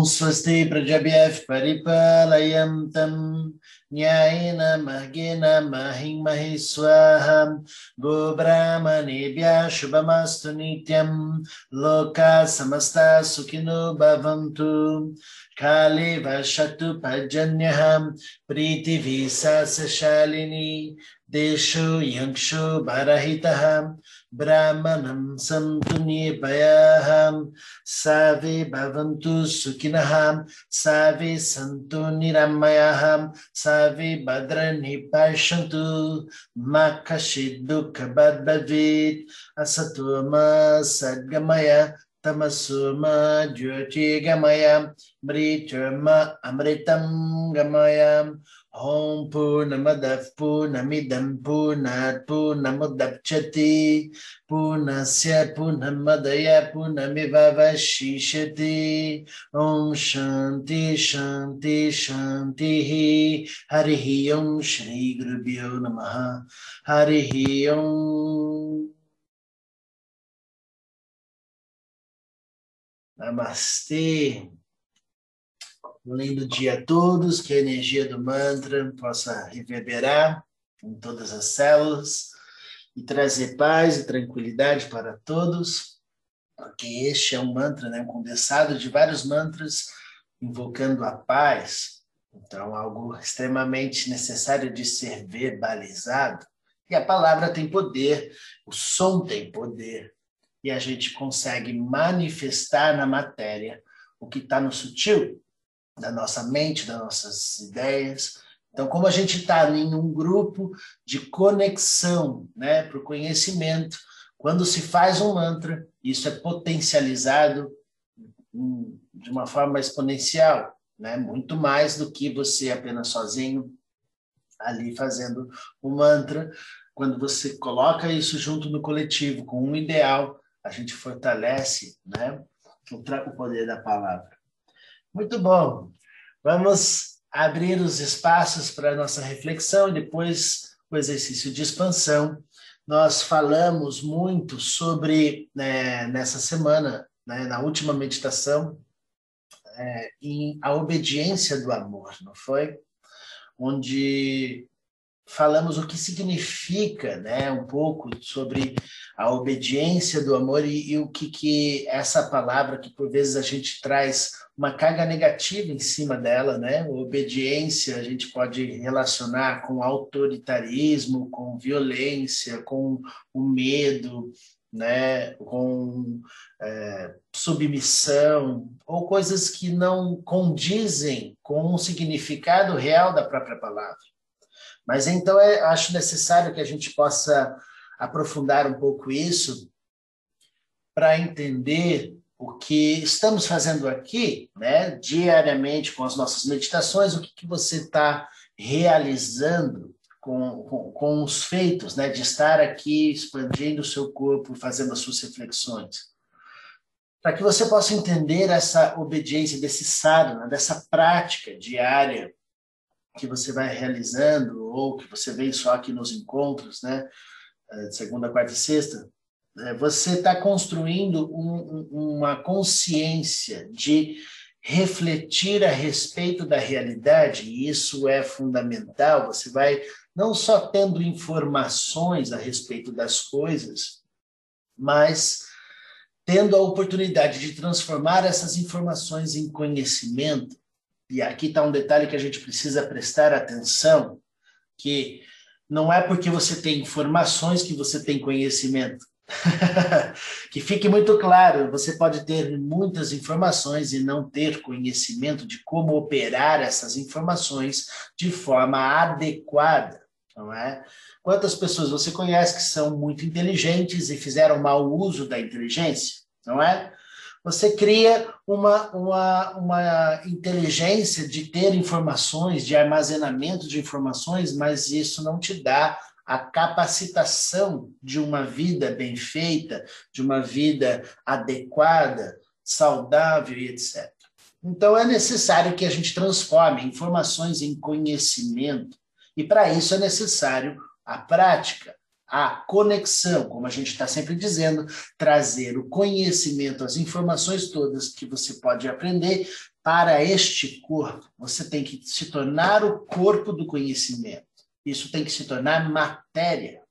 ॐ स्वस्ति प्रजभ्यः परिपालयन्तं न्यायेन मर्गेण महिं महि स्वाहा। गोब्राह्मणेभ्यः शुभमस्तु नित्यं। लोकाः समस्ताः सुखिनो भवन्तु काले वशतु पर्जन्यः प्रीतिभिशालिनी देशो यक्षो भरहितः ब्राह्मणं सन्तु निर्भयाः सर्वे भवन्तु सुखिनः सर्वे सन्तु निरामयाः Savi Badrani Pashantu Makashidduka Badbadvit Asatuma Sadgamaya Tamasuma Jyotigamaya Mrityama Amritam Gamayam ज्योतिर्गमय मृत्युर्मा अमृतं गमय ॐ पूर्णमदः पूर्णमिदं पूर्णात् पूर्णमुदच्यते पूर्णस्य पूर्णमदय पूर्णमिवशिष्यते ॐ शान्ति शान्ति शान्तिः हरिः ॐ श्रीगुरुभ्यो नमः हरिः ॐ Namastê. Um lindo dia a todos, que a energia do mantra possa reverberar em todas as células e trazer paz e tranquilidade para todos, porque este é um mantra, né, um condensado de vários mantras invocando a paz. Então, algo extremamente necessário de ser verbalizado. E a palavra tem poder, o som tem poder, e a gente consegue manifestar na matéria o que está no sutil, da nossa mente, das nossas ideias. Então, como a gente está em um grupo de conexão né, para o conhecimento, quando se faz um mantra, isso é potencializado de uma forma exponencial, né? muito mais do que você apenas sozinho ali fazendo o mantra. Quando você coloca isso junto no coletivo, com um ideal, a gente fortalece né, o poder da palavra. Muito bom. Vamos abrir os espaços para a nossa reflexão e depois o exercício de expansão. Nós falamos muito sobre, né, nessa semana, né, na última meditação, é, em a obediência do amor, não foi? Onde falamos o que significa, né, um pouco sobre a obediência do amor e, e, o que, que essa palavra que por vezes a gente traz uma carga negativa em cima dela, né? Obediência a gente pode relacionar com autoritarismo, com violência, com o medo, né? Com é, submissão ou coisas que não condizem com o significado real da própria palavra. Mas então é, acho necessário que a gente possa aprofundar um pouco isso para entender o que estamos fazendo aqui, né, diariamente com as nossas meditações, o que, que você está realizando com, com, com, os feitos, né, de estar aqui expandindo o seu corpo, fazendo as suas reflexões. Para que você possa entender essa obediência, desse sadhana, dessa prática diária que você vai realizando ou que você vem só aqui nos encontros, né? Eh, segunda, quarta e sexta, né? Você está construindo um, uma consciência de refletir a respeito da realidade, e isso é fundamental. Você vai não só tendo informações a respeito das coisas, mas tendo a oportunidade de transformar essas informações em conhecimento e aqui está um detalhe que a gente precisa prestar atenção, que não é porque você tem informações que você tem conhecimento. que fique muito claro, você pode ter muitas informações e não ter conhecimento de como operar essas informações de forma adequada, não é? Quantas pessoas você conhece que são muito inteligentes e fizeram mau uso da inteligência, não é? você cria uma, uma, uma inteligência de ter informações, de armazenamento de informações, mas isso não te dá a capacitação de uma vida bem feita, de uma vida adequada, saudável e etc. Então é necessário que a gente transforme informações em conhecimento, e para isso é necessário a prática, a conexão, como a gente está sempre dizendo, trazer o conhecimento, as informações todas que você pode aprender para este corpo. Você tem que se tornar o corpo do conhecimento. Isso tem que se tornar matéria.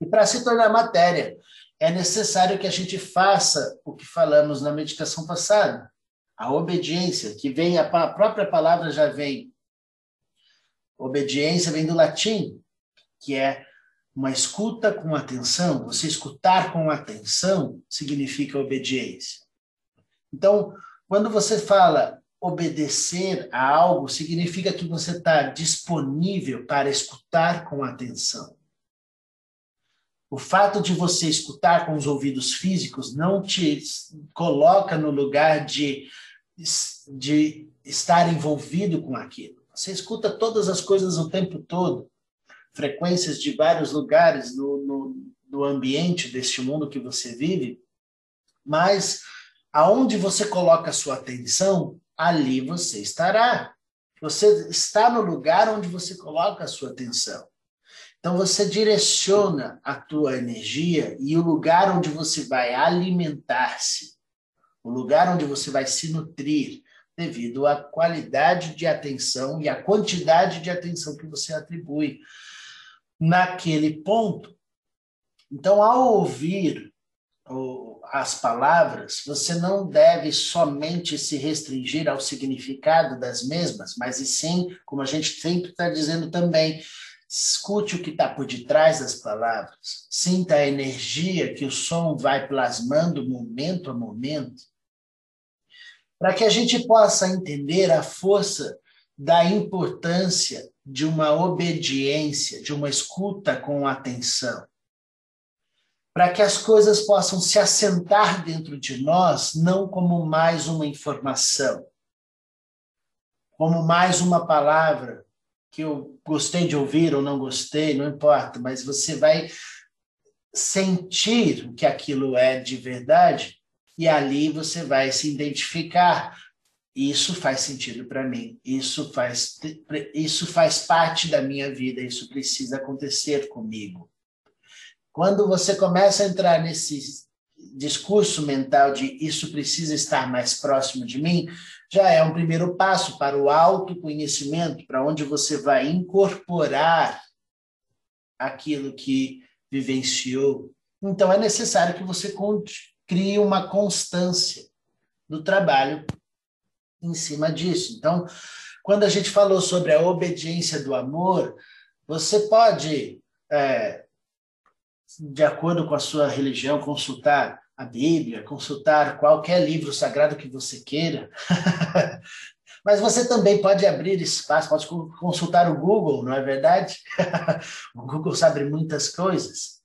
E para se tornar matéria, é necessário que a gente faça o que falamos na meditação passada, a obediência, que vem, a própria palavra já vem. Obediência vem do latim, que é uma escuta com atenção. Você escutar com atenção significa obediência. Então, quando você fala obedecer a algo, significa que você está disponível para escutar com atenção. O fato de você escutar com os ouvidos físicos não te coloca no lugar de, de estar envolvido com aquilo. Você escuta todas as coisas o tempo todo, frequências de vários lugares no, no, no ambiente deste mundo que você vive, mas aonde você coloca a sua atenção, ali você estará. Você está no lugar onde você coloca a sua atenção. Então você direciona a tua energia e o lugar onde você vai alimentar-se, o lugar onde você vai se nutrir, devido à qualidade de atenção e à quantidade de atenção que você atribui naquele ponto. Então, ao ouvir as palavras, você não deve somente se restringir ao significado das mesmas, mas e sim, como a gente sempre está dizendo também, Escute o que está por detrás das palavras. Sinta a energia que o som vai plasmando momento a momento. Para que a gente possa entender a força da importância de uma obediência, de uma escuta com atenção. Para que as coisas possam se assentar dentro de nós, não como mais uma informação, como mais uma palavra, que eu gostei de ouvir ou não gostei, não importa, mas você vai sentir o que aquilo é de verdade e ali você vai se identificar. Isso faz sentido para mim. Isso faz isso faz parte da minha vida. Isso precisa acontecer comigo. Quando você começa a entrar nesse discurso mental de isso precisa estar mais próximo de mim, já é um primeiro passo para o autoconhecimento, para onde você vai incorporar aquilo que vivenciou. Então, é necessário que você crie uma constância do trabalho em cima disso. Então, quando a gente falou sobre a obediência do amor, você pode, é, de acordo com a sua religião, consultar a Bíblia, consultar qualquer livro sagrado que você queira. Mas você também pode abrir espaço, pode consultar o Google, não é verdade? o Google sabe muitas coisas.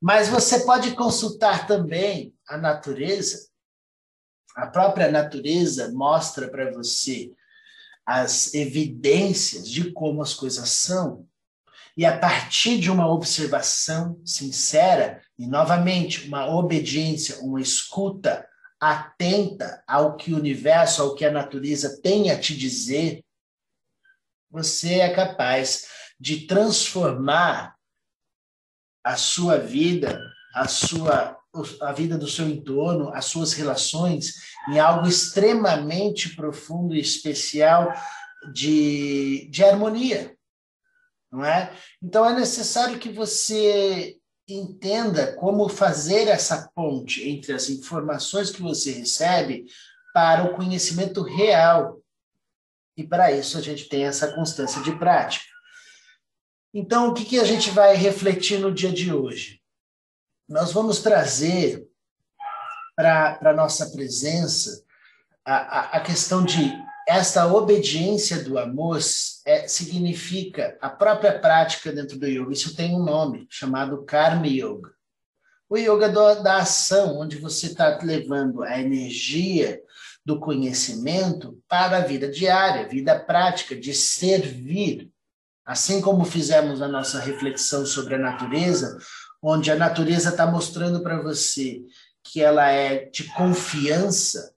Mas você pode consultar também a natureza. A própria natureza mostra para você as evidências de como as coisas são. E a partir de uma observação sincera, e novamente, uma obediência, uma escuta atenta ao que o universo, ao que a natureza tem a te dizer, você é capaz de transformar a sua vida, a sua a vida do seu entorno, as suas relações em algo extremamente profundo e especial de, de harmonia não é? Então é necessário que você entenda como fazer essa ponte entre as informações que você recebe para o conhecimento real. E para isso a gente tem essa constância de prática. Então, o que, que a gente vai refletir no dia de hoje? Nós vamos trazer para a nossa presença a, a, a questão de esta obediência do amor é, significa a própria prática dentro do yoga. Isso tem um nome chamado Karma Yoga. O yoga do, da ação, onde você está levando a energia do conhecimento para a vida diária, vida prática, de servir. Assim como fizemos a nossa reflexão sobre a natureza, onde a natureza está mostrando para você que ela é de confiança,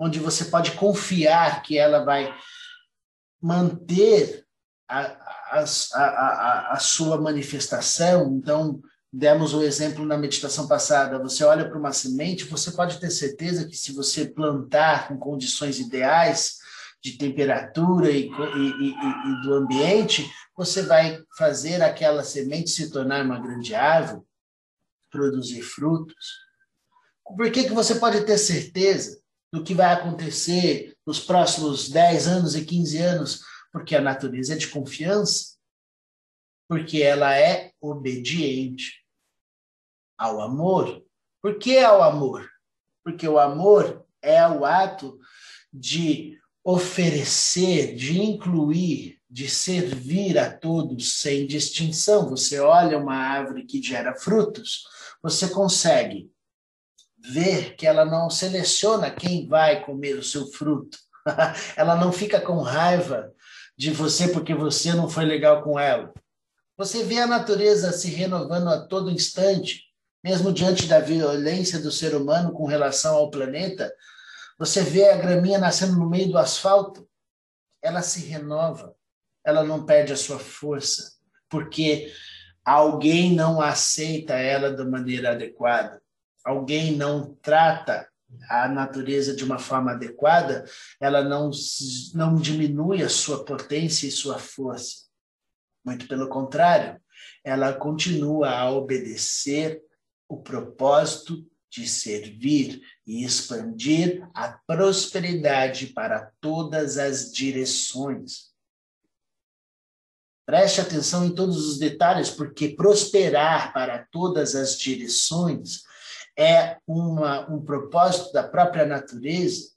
onde você pode confiar que ela vai manter a, a, a, a, sua manifestação. Então, demos o exemplo na meditação passada. Você olha para uma semente, você pode ter certeza que se você plantar com condições ideais de temperatura e, e, e, e do ambiente, você vai fazer aquela semente se tornar uma grande árvore, produzir frutos. Por que, que você pode ter certeza do que vai acontecer nos próximos 10 anos e 15 anos? Porque a natureza é de confiança, porque ela é obediente ao amor. Por que ao amor? Porque o amor é o ato de oferecer, de incluir, de servir a todos sem distinção. Você olha uma árvore que gera frutos, você consegue ver que ela não seleciona quem vai comer o seu fruto. ela não fica com raiva de você porque você não foi legal com ela. Você vê a natureza se renovando a todo instante, mesmo diante da violência do ser humano com relação ao planeta. Você vê a graminha nascendo no meio do asfalto, ela se renova, ela não perde a sua força, porque alguém não aceita ela da maneira adequada alguém não trata a natureza de uma forma adequada, ela não, não diminui a sua potência e sua força. Muito pelo contrário, ela continua a obedecer o propósito de servir e expandir a prosperidade para todas as direções. Preste atenção em todos os detalhes, porque prosperar para todas as direções é uma, um propósito da própria natureza,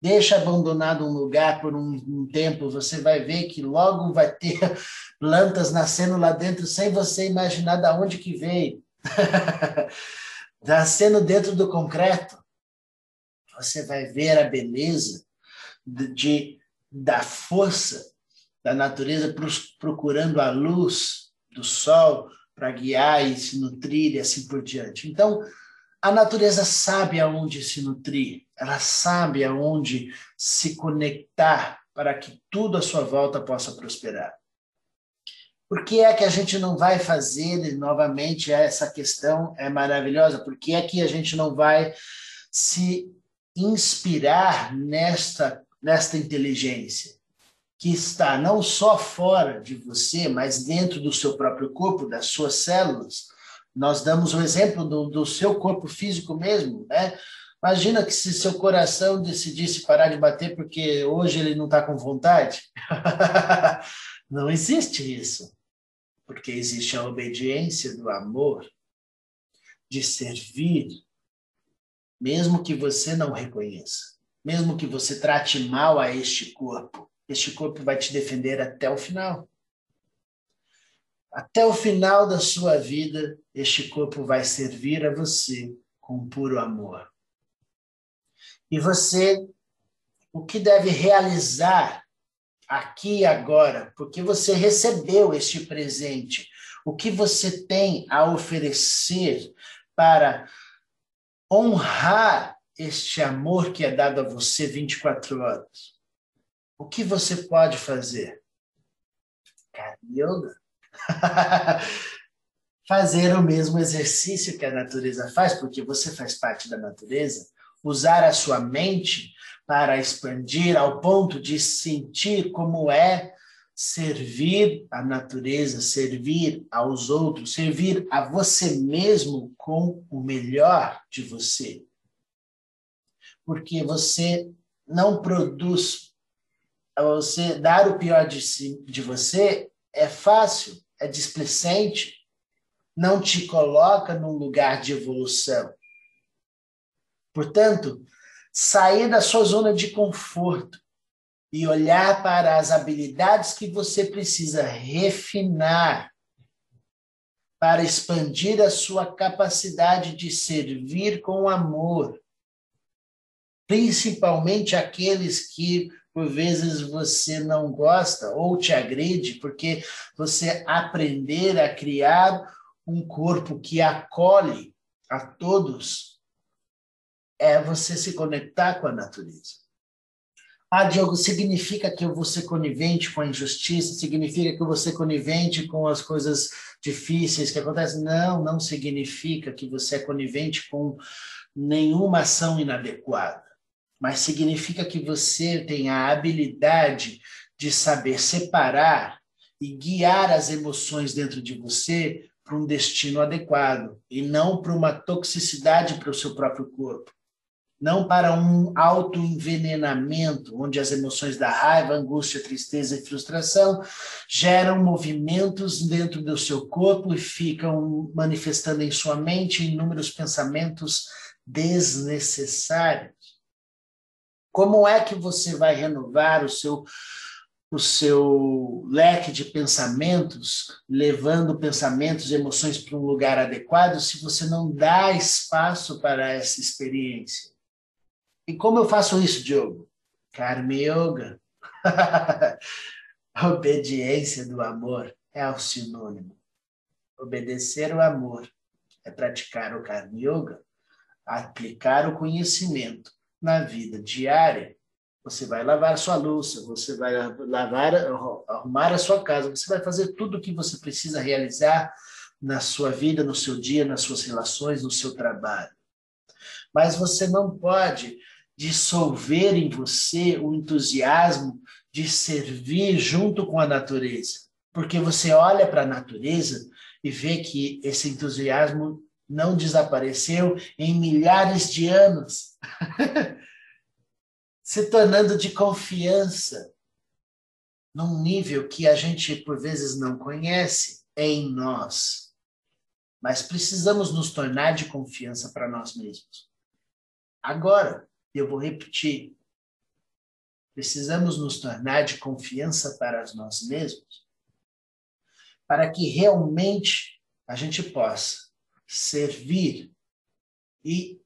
deixa abandonado um lugar por um, um, tempo, você vai ver que logo vai ter plantas nascendo lá dentro sem você imaginar de onde que veio. nascendo dentro do concreto. Você vai ver a beleza de, de da força da natureza procurando a luz do sol para guiar e se nutrir e assim por diante. Então, a natureza sabe aonde se nutrir, ela sabe aonde se conectar para que tudo à sua volta possa prosperar. Por que é que a gente não vai fazer novamente essa questão é maravilhosa? Por que é que a gente não vai se inspirar nesta nesta inteligência que está não só fora de você, mas dentro do seu próprio corpo, das suas células? Nós damos o exemplo do, do seu corpo físico mesmo, né? Imagina que se seu coração decidisse parar de bater porque hoje ele não está com vontade. não existe isso. Porque existe a obediência do amor, de servir, mesmo que você não reconheça, mesmo que você trate mal a este corpo. Este corpo vai te defender até o final. Até o final da sua vida, este corpo vai servir a você com puro amor. E você, o que deve realizar aqui e agora, porque você recebeu este presente, o que você tem a oferecer para honrar este amor que é dado a você 24 horas? O que você pode fazer? Yoga fazer o mesmo exercício que a natureza faz, porque você faz parte da natureza, usar a sua mente para expandir ao ponto de sentir como é servir a natureza, servir aos outros, servir a você mesmo com o melhor de você. Porque você não produz, você dar o pior de, si, de você é fácil, é displicente, não te coloca num lugar de evolução. Portanto, sair da sua zona de conforto e olhar para as habilidades que você precisa refinar para expandir a sua capacidade de servir com amor, principalmente aqueles que por vezes você não gosta ou te agride, porque você aprender a criar um corpo que acolhe a todos é você se conectar com a natureza. Ah, Diogo, significa que eu vou ser conivente com a injustiça? Significa que eu vou ser conivente com as coisas difíceis que acontecem? Não, não significa que você é conivente com nenhuma ação inadequada. Mas significa que você tem a habilidade de saber separar e guiar as emoções dentro de você para um destino adequado e não para uma toxicidade para o seu próprio corpo não para um autoenvenenamento, onde as emoções da raiva, angústia, tristeza e frustração geram movimentos dentro do seu corpo e ficam manifestando em sua mente inúmeros pensamentos desnecessários. Como é que você vai renovar o seu o seu leque de pensamentos, levando pensamentos e emoções para um lugar adequado, se você não dá espaço para essa experiência? E como eu faço isso, Diogo? Karma Yoga. Obediência do amor é o sinônimo. Obedecer o amor é praticar o Karma Yoga, aplicar o conhecimento na vida diária. Você vai lavar a sua louça, você vai lavar, arrumar a sua casa, você vai fazer tudo o que você precisa realizar na sua vida, no seu dia, nas suas relações, no seu trabalho. Mas você não pode dissolver em você o entusiasmo de servir junto com a natureza. Porque você olha para a natureza e vê que esse entusiasmo não desapareceu em milhares de anos, se tornando de confiança num nível que a gente por vezes não conhece em nós. Mas precisamos nos tornar de confiança para nós mesmos. Agora, eu vou repetir. Precisamos nos tornar de confiança para nós mesmos, para que realmente a gente possa servir e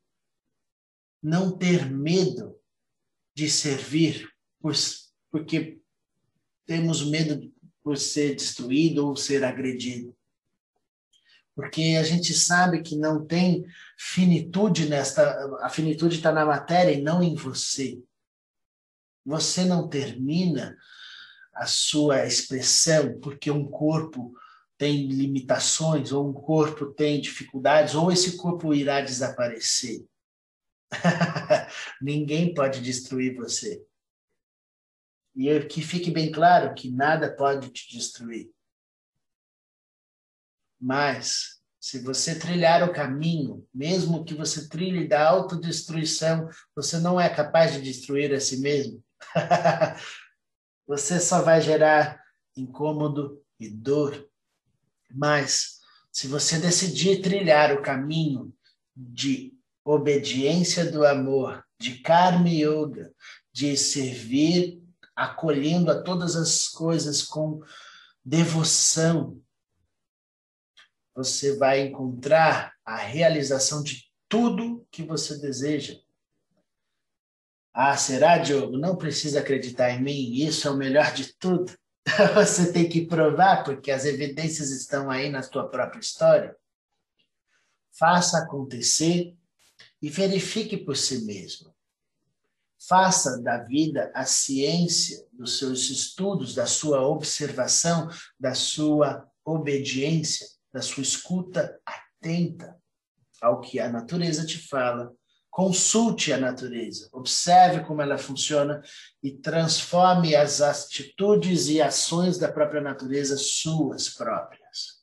não ter medo de servir por, porque temos medo por ser destruído ou ser agredido porque a gente sabe que não tem finitude nesta. A finitude está na matéria e não em você. Você não termina a sua expressão porque um corpo tem limitações, ou um corpo tem dificuldades, ou esse corpo irá desaparecer. Ninguém pode destruir você. E que fique bem claro que nada pode te destruir. Mas, se você trilhar o caminho, mesmo que você trilhe da autodestruição, você não é capaz de destruir a si mesmo. você só vai gerar incômodo e dor. Mas, se você decidir trilhar o caminho de obediência do amor, de karma yoga, de servir acolhendo a todas as coisas com devoção, você vai encontrar a realização de tudo que você deseja. Ah, será, Diogo? Não precisa acreditar em mim, isso é o melhor de tudo. Você tem que provar, porque as evidências estão aí na sua própria história. Faça acontecer e verifique por si mesmo. Faça da vida a ciência dos seus estudos, da sua observação, da sua obediência da sua escuta atenta ao que a natureza te fala. Consulte a natureza, observe como ela funciona e transforme as atitudes e ações da própria natureza suas próprias.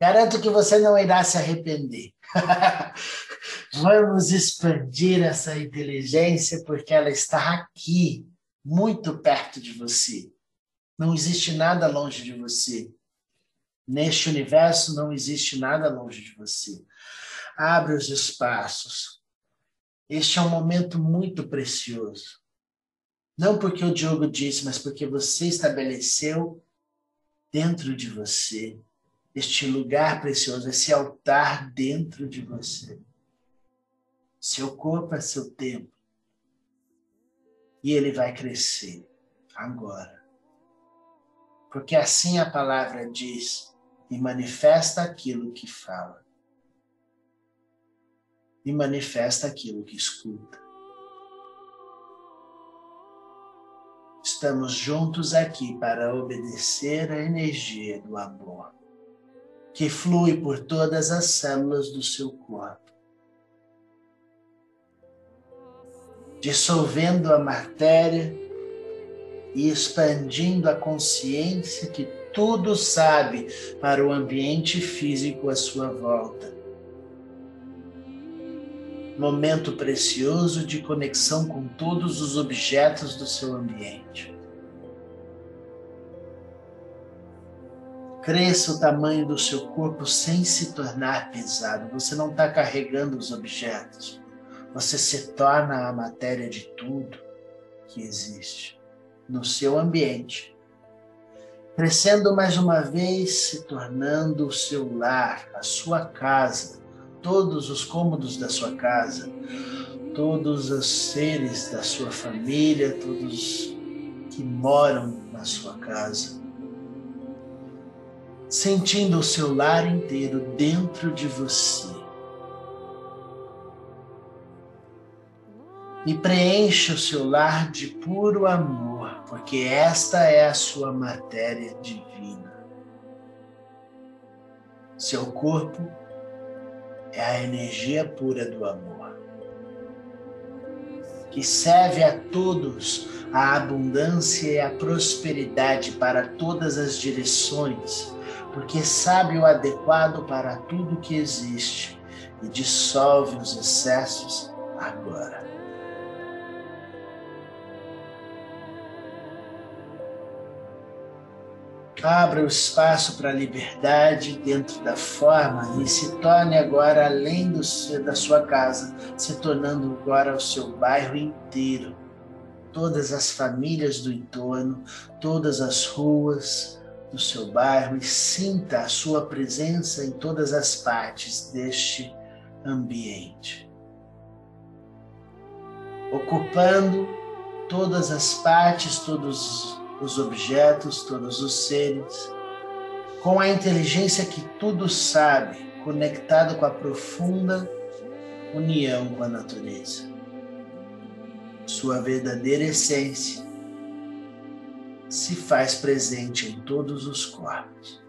Garanto que você não irá se arrepender. Vamos expandir essa inteligência porque ela está aqui, muito perto de você. Não existe nada longe de você. Neste universo não existe nada longe de você. Abre os espaços. Este é um momento muito precioso. Não porque o Diogo disse, mas porque você estabeleceu dentro de você este lugar precioso, esse altar dentro de você. Seu corpo é seu templo. E ele vai crescer agora. Porque assim a palavra diz e manifesta aquilo que fala. E manifesta aquilo que escuta. estamos juntos aqui para obedecer a energia do amor, que flui por todas as células do seu corpo, dissolvendo a matéria e expandindo a consciência que tudo sabe para o ambiente físico à sua volta momento precioso de conexão com todos os objetos do seu ambiente. Cresça o tamanho do seu corpo sem se tornar pesado. Você não está carregando os objetos. Você se torna a matéria de tudo que existe no seu ambiente. Crescendo mais uma vez, se tornando o seu lar, a sua casa, todos os cômodos da sua casa, todos os seres da sua família, todos que moram na sua casa, sentindo o seu lar inteiro dentro de você. E preencha o seu lar de puro amor, porque esta é a sua matéria divina. Seu corpo é a energia pura do amor, que serve a todos a abundância e a prosperidade para todas as direções, porque sabe o adequado para tudo que existe e dissolve os excessos agora. Abra o espaço para a liberdade dentro da forma e se torne agora além do, da sua casa, se tornando agora o seu bairro inteiro. Todas as famílias do entorno, todas as ruas do seu bairro e sinta a sua presença em todas as partes deste ambiente. Ocupando todas as partes, todos os objetos, todos os seres, com a inteligência que tudo sabe, conectado com a profunda união com a natureza. Sua verdadeira essência se faz presente em todos os corpos.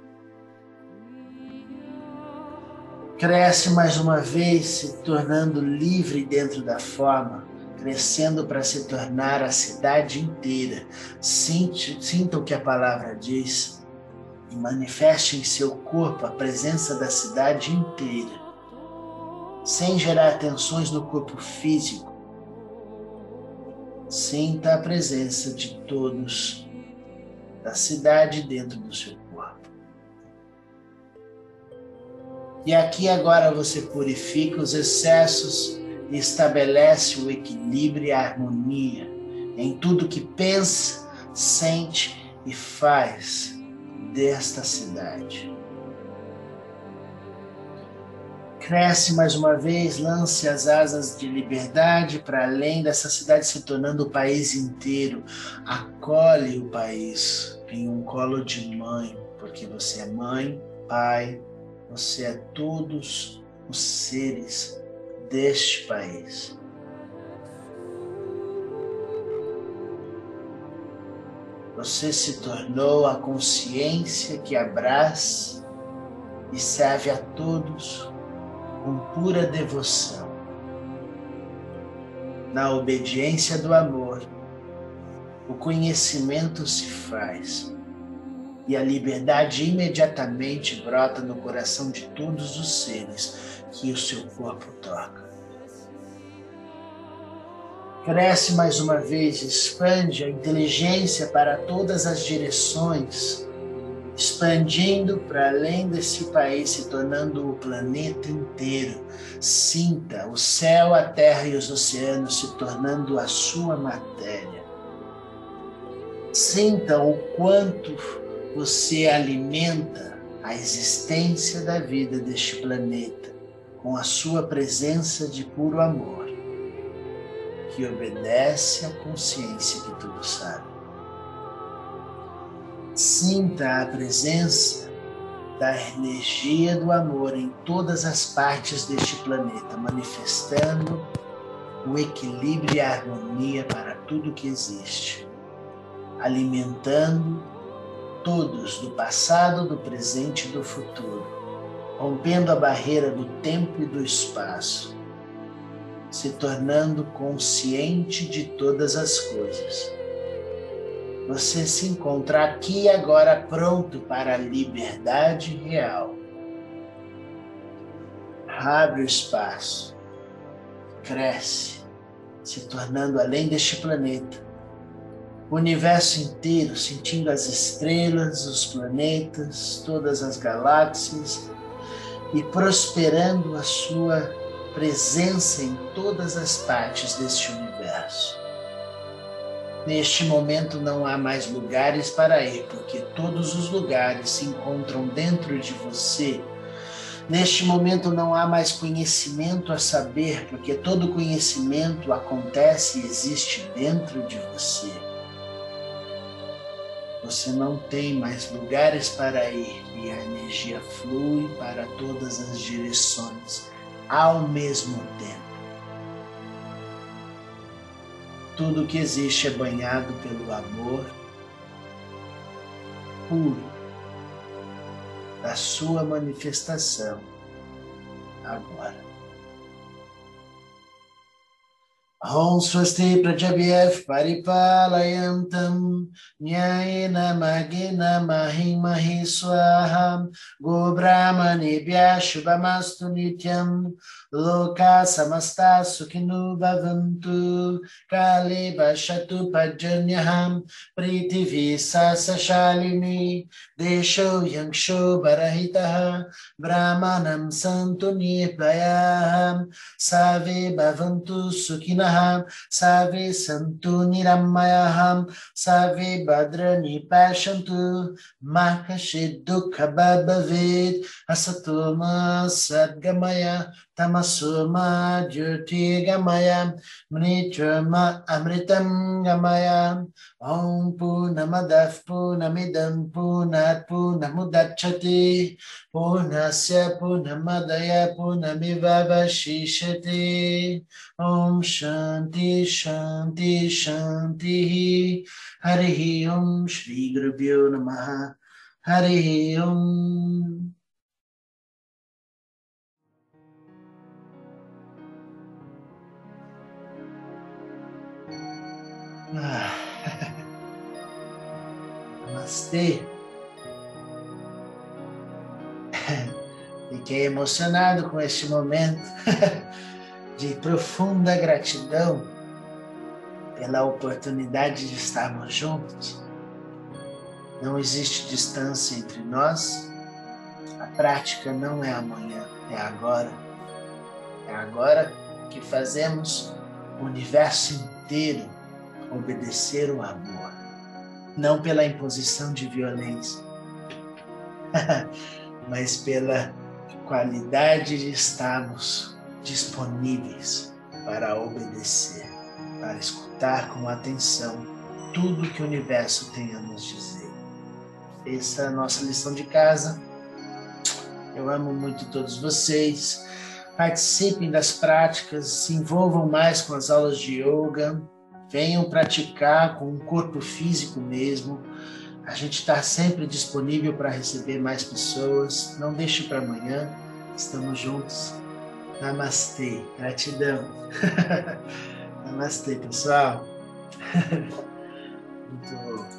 Cresce mais uma vez, se tornando livre dentro da forma, crescendo para se tornar a cidade inteira. Sinta, sinta o que a palavra diz e manifeste em seu corpo a presença da cidade inteira, sem gerar tensões no corpo físico. Sinta a presença de todos da cidade dentro do seu corpo. E aqui agora você purifica os excessos estabelece o equilíbrio e a harmonia em tudo que pensa, sente e faz desta cidade. Cresce mais uma vez, lance as asas de liberdade para além dessa cidade, se tornando o país inteiro. Acolhe o país em um colo de mãe, porque você é mãe, pai, você é todos os seres deste país. Você se tornou a consciência que abraça e serve a todos com pura devoção. Na obediência do amor, o conhecimento se faz e a liberdade imediatamente brota no coração de todos os seres que o seu corpo toca. Cresce mais uma vez, expande a inteligência para todas as direções, expandindo para além desse país, se tornando o planeta inteiro. Sinta o céu, a terra e os oceanos se tornando a sua matéria. Sinta o quanto você alimenta a existência da vida deste planeta com a sua presença de puro amor, que obedece à consciência que tudo sabe. Sinta a presença da energia do amor em todas as partes deste planeta, manifestando o equilíbrio e a harmonia para tudo que existe. alimentando todos do passado, do presente e do futuro, rompendo a barreira do tempo e do espaço, se tornando consciente de todas as coisas. Você se encontra aqui e agora pronto para a liberdade real. Abre o espaço, cresce, se tornando além deste planeta o universo inteiro, sentindo as estrelas, os planetas, todas as galáxias e prosperando a sua presença em todas as partes deste universo. Neste momento não há mais lugares para ir, porque todos os lugares se encontram dentro de você. Neste momento não há mais conhecimento a saber, porque todo conhecimento acontece e existe dentro de você. Você não tem mais lugares para ir e a energia flui para todas as direções ao mesmo tempo. Tudo que existe é banhado pelo amor puro da sua manifestação agora. ॐ स्वस्ति प्रजभ्यः परिपालयन्तं न्यायेन मगेन महि महि स्वाहा गोब्राह्मणेभ्यः शुभमस्तु नित्यं लोका समस्ता सुखिनो भवन्तु काले वसतु पर्जन्यः पृथिवी सशालिनी देशो यंशो बरहितः ब्राह्मणं सन्तु निर्भयाः सर्वे भवन्तु सुखिनः सर्वे सन्तु निरमयाः सर्वे भद्राणि पश्यन्तु मा कश्चित् दुःखभाग् भवेत् असतो मा tamasuma jyoti gamaya mnichama amritam gamaya om punamadav punamidam punat punamudachati punasya punamadaya punamivavashishati om shanti shanti shanti harihi om shri gurubhyo namaha harihi om Ah. Namastê. Fiquei emocionado com este momento de profunda gratidão pela oportunidade de estarmos juntos. Não existe distância entre nós. A prática não é amanhã, é agora. É agora que fazemos o universo inteiro obedecer o amor, não pela imposição de violência, mas pela qualidade de estarmos disponíveis para obedecer, para escutar com atenção tudo que o universo tem a nos dizer. Essa é a nossa lição de casa. Eu amo muito todos vocês. Participem das práticas, se envolvam mais com as aulas de yoga, venham praticar com o corpo físico mesmo. A gente está sempre disponível para receber mais pessoas. Não deixe para amanhã. Estamos juntos. Namastê. Gratidão. Namastê, pessoal. Muito bom.